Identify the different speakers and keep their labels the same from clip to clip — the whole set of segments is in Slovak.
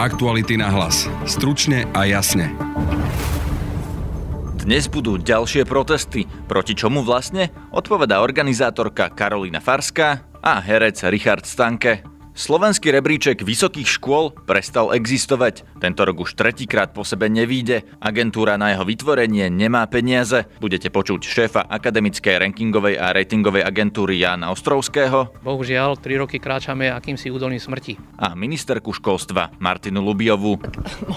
Speaker 1: Aktuality na hlas. Stručne a jasne.
Speaker 2: Dnes budú ďalšie protesty. Proti čomu vlastne? Odpovedá organizátorka Karolina Farská a herec Richard Stanke. Slovenský rebríček vysokých škôl prestal existovať. Tento rok už tretíkrát po sebe nevíde. Agentúra na jeho vytvorenie nemá peniaze. Budete počuť šéfa akademickej rankingovej a ratingovej agentúry Jána Ostrovského.
Speaker 3: Bohužiaľ, tri roky kráčame akýmsi údolným smrti.
Speaker 2: A ministerku školstva Martinu Lubiovu.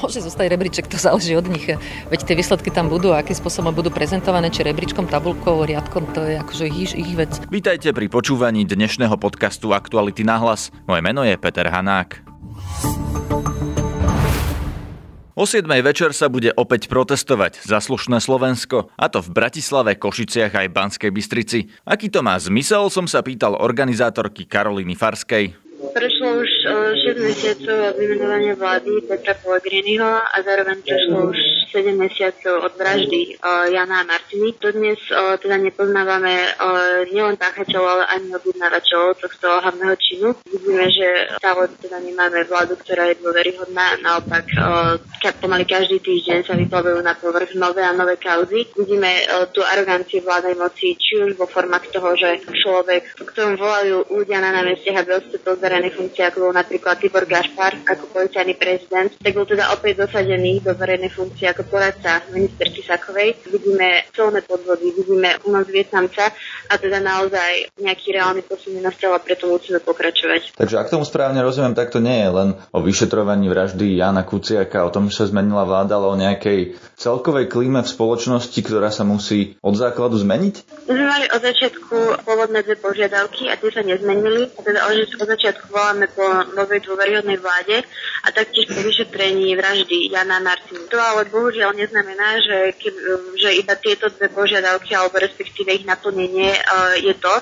Speaker 4: Môže zostať rebríček, to záleží od nich. Veď tie výsledky tam budú a akým spôsobom budú prezentované, či rebríčkom, tabulkou, riadkom, to je akože ich, ich vec.
Speaker 2: Vítajte pri počúvaní dnešného podcastu Aktuality na hlas. Moje meno je Peter Hanák. O 7. večer sa bude opäť protestovať za slušné Slovensko, a to v Bratislave, Košiciach aj Banskej Bystrici. Aký to má zmysel, som sa pýtal organizátorky Karoliny Farskej.
Speaker 5: Prešlo už 6 mesiacov od vymenovania vlády Petra Pellegriniho a zároveň prešlo už 7 mesiacov od vraždy Jana a Martiny. Dodnes teda nepoznávame nielen páchateľov, ale ani objednávateľov tohto hlavného činu. Vidíme, že stále teda nemáme vládu, ktorá je dôveryhodná. Naopak pomaly každý týždeň sa vyplavujú na povrch nové a nové kauzy. Vidíme tú aroganciu vládnej moci, či už vo formách toho, že človek, ktorom volajú ľudia na námestiach, aby odstúpil z verejnej funkcie, ako bol napríklad Tibor Gašpar, ako policajný prezident, tak bol teda opäť dosadený do verejnej funkcie ako poradca ministerky Sakovej. Vidíme celné podvody, vidíme u nás Vietnamca a teda naozaj nejaký reálny posun nenastal a preto musíme pokračovať.
Speaker 6: Takže ak tomu správne rozumiem, tak to nie je len o vyšetrovaní vraždy Jana Kuciaka, o tom, že sa zmenila vláda, ale o nejakej celkovej klíme v spoločnosti, ktorá sa musí od základu zmeniť?
Speaker 5: My sme mali od začiatku pôvodné dve požiadavky a tie sa nezmenili. A teda od začiatku voláme po novej dôveryhodnej vláde a taktiež po vyšetrení vraždy Jana Martinu. To ale bohužiaľ neznamená, že, ke, že iba tieto dve požiadavky alebo respektíve ich naplnenie uh, je to,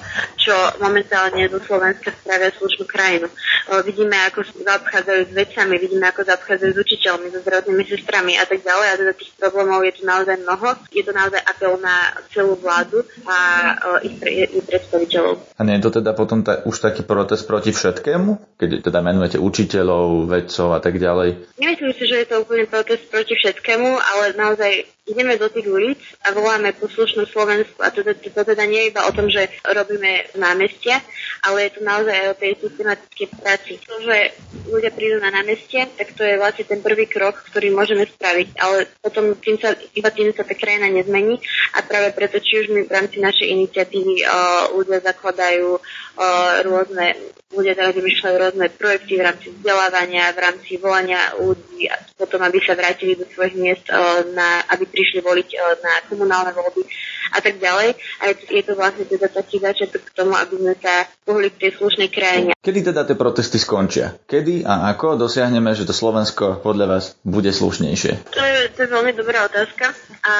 Speaker 5: čo momentálne do Slovenska spravia slušnú krajinu. Uh, vidíme, ako zaobchádzajú s vecami, vidíme, ako zaobchádzajú s učiteľmi, so zdravotnými sestrami a tak ďalej. A teda tých problémov je tu naozaj mnoho. Je to naozaj apel na celú vládu a uh, ich, pre, ich predstaviteľov.
Speaker 6: A nie je to teda potom ta, už taký protest proti všetkému? Keď teda menujete učiteľov, vedcov a tak ďalej?
Speaker 5: Nemyslím si, že je to úplne protest proti všetkému, ale naozaj ideme do tých ulic a voláme poslušnú Slovensku. A to, to, to, teda nie je iba o tom, že robíme námestia, ale je to naozaj aj o tej systematickej práci. To, že ľudia prídu na námestie, tak to je vlastne ten prvý krok, ktorý môžeme spraviť. Ale potom tým sa, iba tým sa tá krajina nezmení a práve preto, či už my v rámci našej iniciatívy uh, ľudia zakladajú uh, rôzne ľudia teraz vymýšľajú rôzne projekty v rámci vzdelávania, v rámci volania ľudí a potom, aby sa vrátili do svojich miest, na, aby prišli voliť na komunálne voľby a tak ďalej. A je to, vlastne teda taký začiatok k tomu, aby sme sa pohli k tej slušnej krajine.
Speaker 6: Kedy teda tie protesty skončia? Kedy a ako dosiahneme, že to Slovensko podľa vás bude slušnejšie?
Speaker 5: To je, to je veľmi dobrá otázka a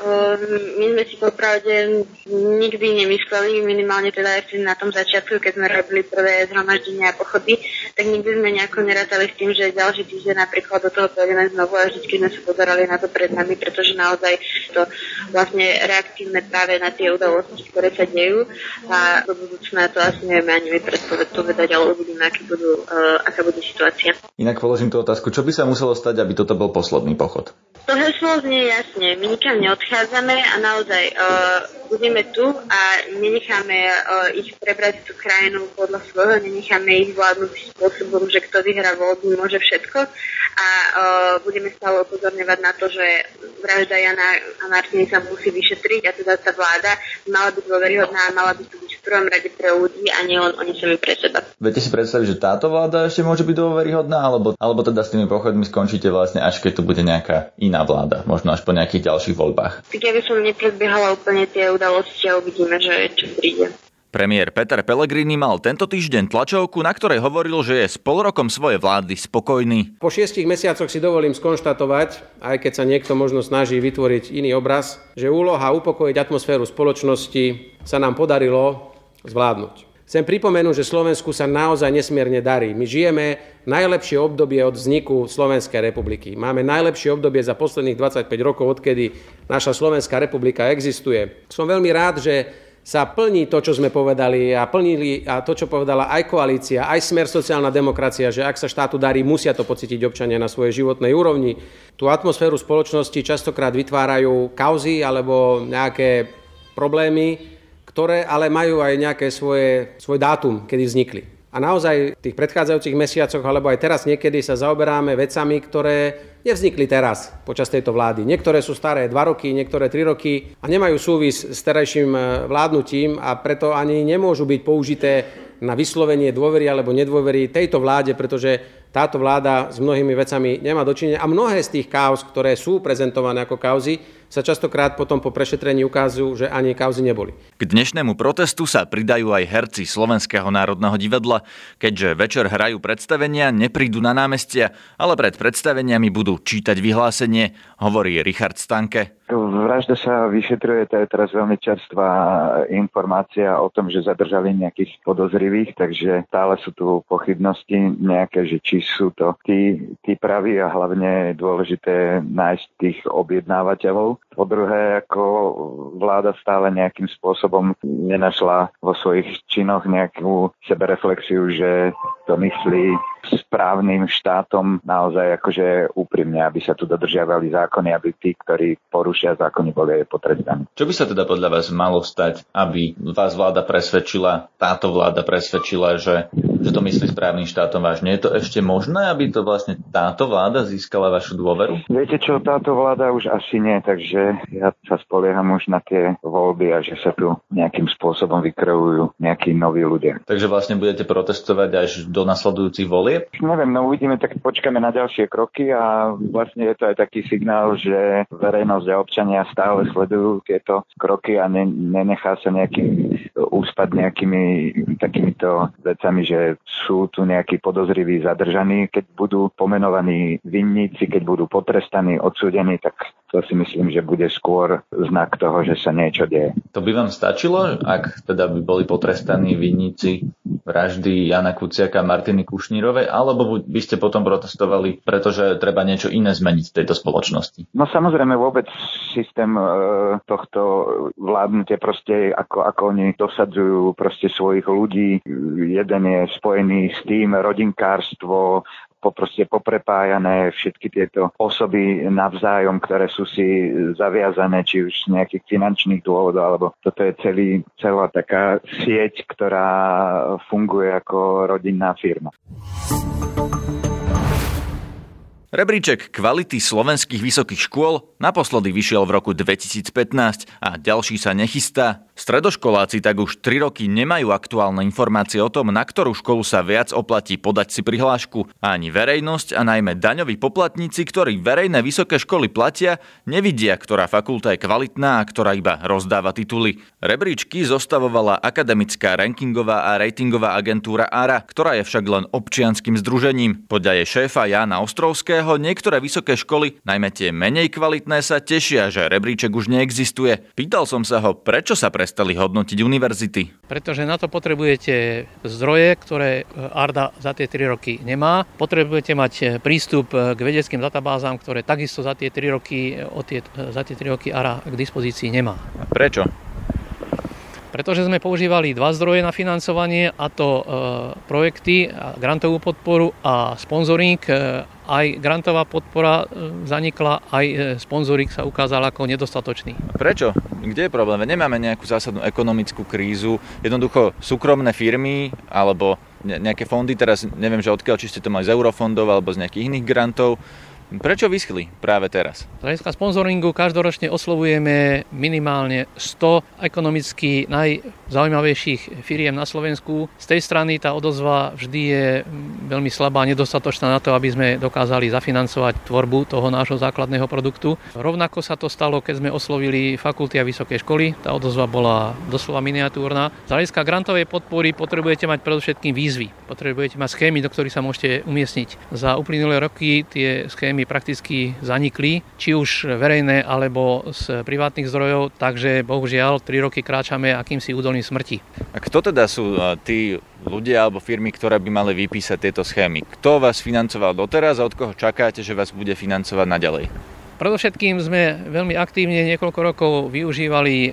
Speaker 5: um, my sme si popravde nikdy nemysleli, minimálne teda aj na tom začiatku, keď sme robili prvé zhromaždenia a pochody, tak nikdy sme nejako nerátali s tým, že ďalší týždeň napríklad do toho pôjdeme znovu a vždy sme sa pozerali na to pred nami, pretože naozaj to vlastne reaktívne práve na tie udalosti, ktoré sa dejú a do budúcna to asi nevieme ani my predpovedať, ale uvidíme, aké budú, uh, aká bude situácia.
Speaker 6: Inak položím tú otázku, čo by sa muselo stať, aby toto bol posledný pochod?
Speaker 5: To heslo znie jasne. My nikam neodchádzame a naozaj uh, budeme tu a nenecháme uh, ich prebrať tú krajinu podľa svojho, nenecháme ich vládnuť spôsobom, že kto vyhrá voľby, môže všetko a uh, budeme stále upozorňovať na to, že vražda Jana a Martiny sa musí vyšetriť a teda tá vláda mala byť dôveryhodná a mala by to byť v prvom rade pre ľudí a nie len oni sami pre seba.
Speaker 6: Viete si predstaviť, že táto vláda ešte môže byť dôveryhodná, alebo, alebo teda s tými pochodmi skončíte vlastne až keď tu bude nejaká iná vláda, možno až po nejakých ďalších voľbách.
Speaker 5: Tak ja by som nepredbiehala úplne tie udalosti a uvidíme, že čo príde.
Speaker 2: Premiér Peter Pellegrini mal tento týždeň tlačovku, na ktorej hovoril, že je s polrokom svojej vlády spokojný.
Speaker 7: Po šiestich mesiacoch si dovolím skonštatovať, aj keď sa niekto možno snaží vytvoriť iný obraz, že úloha upokojiť atmosféru spoločnosti sa nám podarilo zvládnuť. Chcem pripomenúť, že Slovensku sa naozaj nesmierne darí. My žijeme najlepšie obdobie od vzniku Slovenskej republiky. Máme najlepšie obdobie za posledných 25 rokov, odkedy naša Slovenská republika existuje. Som veľmi rád, že sa plní to, čo sme povedali a plnili a to, čo povedala aj koalícia, aj smer sociálna demokracia, že ak sa štátu darí, musia to pocítiť občania na svojej životnej úrovni. Tú atmosféru spoločnosti častokrát vytvárajú kauzy alebo nejaké problémy, ktoré ale majú aj nejaké svoje, svoj dátum, kedy vznikli. A naozaj v tých predchádzajúcich mesiacoch alebo aj teraz niekedy sa zaoberáme vecami, ktoré nevznikli teraz počas tejto vlády. Niektoré sú staré 2 roky, niektoré 3 roky a nemajú súvis s terajším e, vládnutím a preto ani nemôžu byť použité na vyslovenie dôvery alebo nedôvery tejto vláde, pretože táto vláda s mnohými vecami nemá dočinenia a mnohé z tých kauz, ktoré sú prezentované ako kauzy, sa častokrát potom po prešetrení ukážu, že ani kauzy neboli.
Speaker 2: K dnešnému protestu sa pridajú aj herci Slovenského národného divadla. Keďže večer hrajú predstavenia, neprídu na námestia, ale pred predstaveniami budú čítať vyhlásenie, hovorí Richard Stanke.
Speaker 5: Vražda sa vyšetruje, to je teraz veľmi čerstvá informácia o tom, že zadržali nejakých podozrivých, takže stále sú tu pochybnosti nejaké, že či sú to tí, tí praví a hlavne je dôležité nájsť tých objednávateľov. Po druhé, ako vláda stále nejakým spôsobom nenašla vo svojich činoch nejakú sebereflexiu, že to myslí správnym štátom naozaj akože úprimne, aby sa tu dodržiavali zákony, aby tí, ktorí porušia zákony, boli aj potrestaní.
Speaker 8: Čo by sa teda podľa vás malo stať, aby vás vláda presvedčila, táto vláda presvedčila, že, že to myslí správnym štátom vážne? Je to ešte možné, aby to vlastne táto vláda získala vašu dôveru?
Speaker 5: Viete čo, táto vláda už asi nie, takže ja sa spolieham už na tie voľby a že sa tu nejakým spôsobom vykreujú nejakí noví ľudia.
Speaker 8: Takže vlastne budete protestovať až do nasledujúcich volieb?
Speaker 5: Neviem, no uvidíme, tak počkáme na ďalšie kroky a vlastne je to aj taký signál, že verejnosť a občania stále sledujú tieto kroky a ne, nenechá sa nejakým úspať nejakými takýmito vecami, že sú tu nejakí podozriví zadržaní. Keď budú pomenovaní vinníci, keď budú potrestaní, odsúdení, tak to si myslím, že bude skôr znak toho, že sa niečo deje.
Speaker 8: To by vám stačilo, ak teda by boli potrestaní vinníci vraždy Jana Kuciaka a Martiny Kušnírovej, alebo by ste potom protestovali, pretože treba niečo iné zmeniť v tejto spoločnosti?
Speaker 5: No samozrejme vôbec systém e, tohto vládnutia proste, ako, ako oni dosadzujú proste svojich ľudí. Jeden je spojený s tým rodinkárstvo, proste poprepájané všetky tieto osoby navzájom, ktoré sú si zaviazané, či už z nejakých finančných dôvodov, alebo toto je celý, celá taká sieť, ktorá funguje ako rodinná firma.
Speaker 2: Rebríček kvality slovenských vysokých škôl naposledy vyšiel v roku 2015 a ďalší sa nechystá. Stredoškoláci tak už 3 roky nemajú aktuálne informácie o tom, na ktorú školu sa viac oplatí podať si prihlášku. Ani verejnosť a najmä daňoví poplatníci, ktorí verejné vysoké školy platia, nevidia, ktorá fakulta je kvalitná a ktorá iba rozdáva tituly. Rebríčky zostavovala akademická rankingová a ratingová agentúra ARA, ktorá je však len občianským združením. Podľa jej šéfa Jana Ostrovského niektoré vysoké školy, najmä tie menej kvalitné, sa tešia, že rebríček už neexistuje. Pýtal som sa ho, prečo sa pre prestali hodnotiť univerzity?
Speaker 3: Pretože na to potrebujete zdroje, ktoré e, Arda za tie 3 roky nemá. Potrebujete mať e, prístup e, k vedeckým databázám, ktoré takisto za tie 3 roky, tie, za tie 3 roky ARA k dispozícii nemá.
Speaker 2: A prečo?
Speaker 3: Pretože sme používali dva zdroje na financovanie, a to e, projekty, grantovú podporu a sponzoring. E, aj grantová podpora e, zanikla, aj sponzoring sa ukázal ako nedostatočný.
Speaker 2: Prečo? Kde je problém? Nemáme nejakú zásadnú ekonomickú krízu. Jednoducho súkromné firmy alebo nejaké fondy, teraz neviem, že odkiaľ, či ste to mali z eurofondov alebo z nejakých iných grantov, Prečo vyschli práve teraz?
Speaker 3: Z hľadiska sponzoringu každoročne oslovujeme minimálne 100 ekonomicky najzaujímavejších firiem na Slovensku. Z tej strany tá odozva vždy je veľmi slabá nedostatočná na to, aby sme dokázali zafinancovať tvorbu toho nášho základného produktu. Rovnako sa to stalo, keď sme oslovili fakulty a vysoké školy. Tá odozva bola doslova miniatúrna. Z hľadiska grantovej podpory potrebujete mať predovšetkým výzvy. Potrebujete mať schémy, do ktorých sa môžete umiestniť. Za uplynulé roky tie schémy systémy prakticky zanikli, či už verejné alebo z privátnych zdrojov, takže bohužiaľ 3 roky kráčame akýmsi údolným smrti.
Speaker 2: A kto teda sú tí ľudia alebo firmy, ktoré by mali vypísať tieto schémy? Kto vás financoval doteraz a od koho čakáte, že vás bude financovať naďalej?
Speaker 3: Predovšetkým sme veľmi aktívne niekoľko rokov využívali e,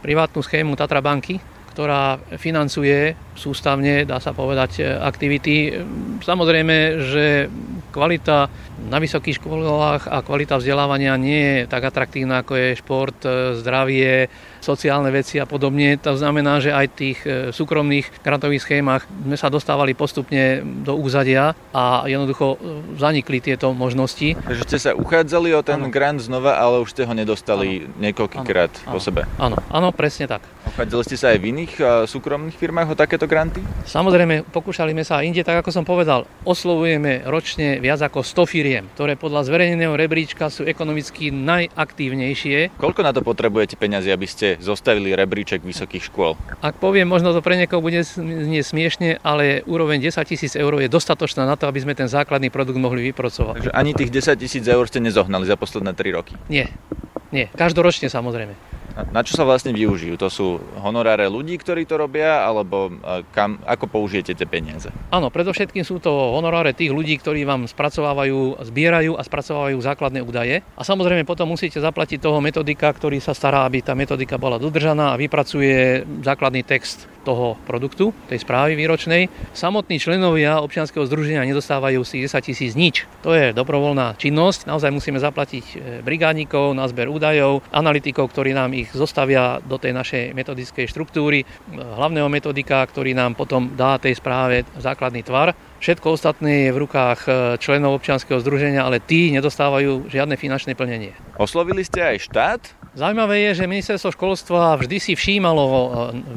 Speaker 3: privátnu schému Tatra banky, ktorá financuje sústavne, dá sa povedať, aktivity. Samozrejme, že kvalita na vysokých školách a kvalita vzdelávania nie je tak atraktívna, ako je šport, zdravie, sociálne veci a podobne. To znamená, že aj v tých e, súkromných grantových schémach sme sa dostávali postupne do úzadia a jednoducho e, zanikli tieto možnosti.
Speaker 2: Takže ste sa uchádzali o ten ano. grant znova, ale už ste ho nedostali ano. niekoľkýkrát po sebe.
Speaker 3: Áno, áno, presne tak.
Speaker 2: Uchádzali ste sa aj v iných súkromných firmách o takéto granty?
Speaker 3: Samozrejme, pokúšali sme sa inde, tak ako som povedal, oslovujeme ročne viac ako 100 firiem, ktoré podľa zverejneného rebríčka sú ekonomicky najaktívnejšie.
Speaker 2: Koľko na to potrebujete peniazy, aby ste zostavili rebríček vysokých škôl?
Speaker 3: Ak poviem, možno to pre niekoho bude nie smiešne, ale úroveň 10 tisíc eur je dostatočná na to, aby sme ten základný produkt mohli vypracovať.
Speaker 2: Takže ani tých 10 tisíc eur ste nezohnali za posledné 3 roky?
Speaker 3: Nie, nie. Každoročne samozrejme.
Speaker 2: Na čo sa vlastne využijú? To sú honoráre ľudí, ktorí to robia, alebo e, kam, ako použijete tie peniaze?
Speaker 3: Áno, predovšetkým sú to honoráre tých ľudí, ktorí vám spracovávajú, zbierajú a spracovávajú základné údaje. A samozrejme potom musíte zaplatiť toho metodika, ktorý sa stará, aby tá metodika bola dodržaná a vypracuje základný text toho produktu, tej správy výročnej. Samotní členovia občianskeho združenia nedostávajú si 10 tisíc nič. To je dobrovoľná činnosť. Naozaj musíme zaplatiť e, brigádnikov na zber údajov, analytikov, ktorí nám ich zostavia do tej našej metodickej štruktúry, e, hlavného metodika, ktorý nám potom dá tej správe základný tvar. Všetko ostatné je v rukách e, členov občianskeho združenia, ale tí nedostávajú žiadne finančné plnenie.
Speaker 2: Oslovili ste aj štát?
Speaker 3: Zaujímavé je, že ministerstvo školstva vždy si všímalo e,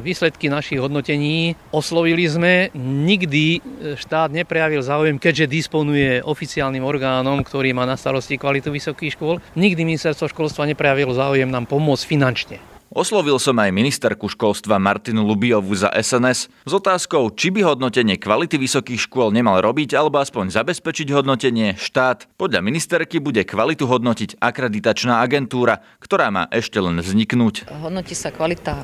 Speaker 3: výsledky našich hodnotení. Oslovili sme, nikdy štát neprejavil záujem, keďže disponuje oficiálnym orgánom, ktorý má na starosti kvalitu vysokých škôl. Nikdy ministerstvo školstva neprejavilo záujem nám pomôcť finančne.
Speaker 2: Oslovil som aj ministerku školstva Martinu Lubiovu za SNS s otázkou, či by hodnotenie kvality vysokých škôl nemal robiť alebo aspoň zabezpečiť hodnotenie štát. Podľa ministerky bude kvalitu hodnotiť akreditačná agentúra, ktorá má ešte len vzniknúť.
Speaker 4: Hodnotí sa kvalita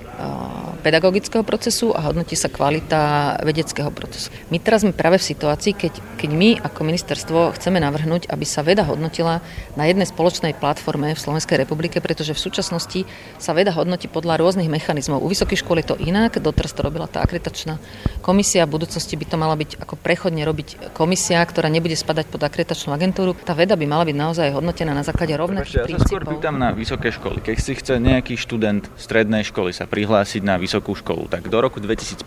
Speaker 4: pedagogického procesu a hodnotí sa kvalita vedeckého procesu. My teraz sme práve v situácii, keď, keď my ako ministerstvo chceme navrhnúť, aby sa veda hodnotila na jednej spoločnej platforme v Slovenskej republike, pretože v súčasnosti sa veda hodnotí hodnotí podľa rôznych mechanizmov. U vysokých škôl je to inak, doteraz to robila tá akreditačná komisia, v budúcnosti by to mala byť ako prechodne robiť komisia, ktorá nebude spadať pod akreditačnú agentúru. Tá veda by mala byť naozaj hodnotená na základe rovnakých
Speaker 2: ja princípov. Ja sa skôr pýtam na vysoké školy. Keď si chce nejaký študent strednej školy sa prihlásiť na vysokú školu, tak do roku 2015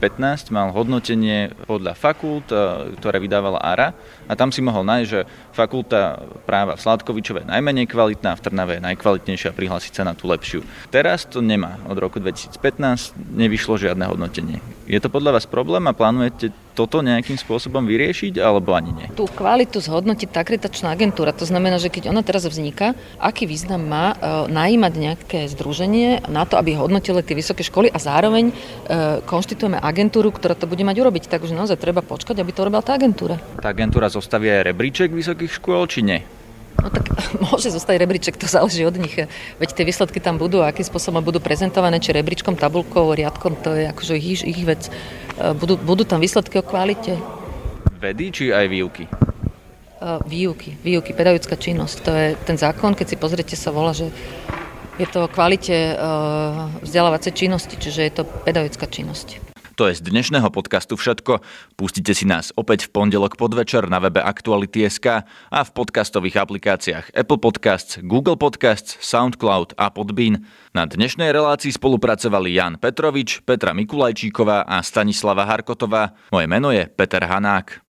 Speaker 2: mal hodnotenie podľa fakult, e, ktoré vydávala ARA a tam si mohol nájsť, že fakulta práva v Sladkovičove je najmenej kvalitná, v Trnave je najkvalitnejšia, prihlásiť sa na tú lepšiu. Teraz to ne nemá. Od roku 2015 nevyšlo žiadne hodnotenie. Je to podľa vás problém a plánujete toto nejakým spôsobom vyriešiť, alebo ani nie?
Speaker 4: Tú kvalitu zhodnotí tá akreditačná agentúra. To znamená, že keď ona teraz vzniká, aký význam má e, najímať nejaké združenie na to, aby hodnotili tie vysoké školy a zároveň e, konštitujeme agentúru, ktorá to bude mať urobiť. Takže naozaj treba počkať, aby to robila tá agentúra.
Speaker 2: Tá agentúra zostaví aj rebríček vysokých škôl, či nie?
Speaker 4: No tak môže zostať rebríček, to záleží od nich. Veď tie výsledky tam budú, akým spôsobom budú prezentované, či rebríčkom, tabulkou, riadkom, to je akože ich, ich vec. E, budú, budú tam výsledky o kvalite.
Speaker 2: Vedy či aj výuky?
Speaker 4: Uh, výuky, výuky, pedagogická činnosť. To je ten zákon, keď si pozriete, sa volá, že je to o kvalite uh, vzdelávacej činnosti, čiže je to pedagogická činnosť.
Speaker 2: To je z dnešného podcastu všetko. Pustite si nás opäť v pondelok podvečer na webe Aktuality.sk a v podcastových aplikáciách Apple Podcasts, Google Podcasts, Soundcloud a Podbean. Na dnešnej relácii spolupracovali Jan Petrovič, Petra Mikulajčíková a Stanislava Harkotová. Moje meno je Peter Hanák.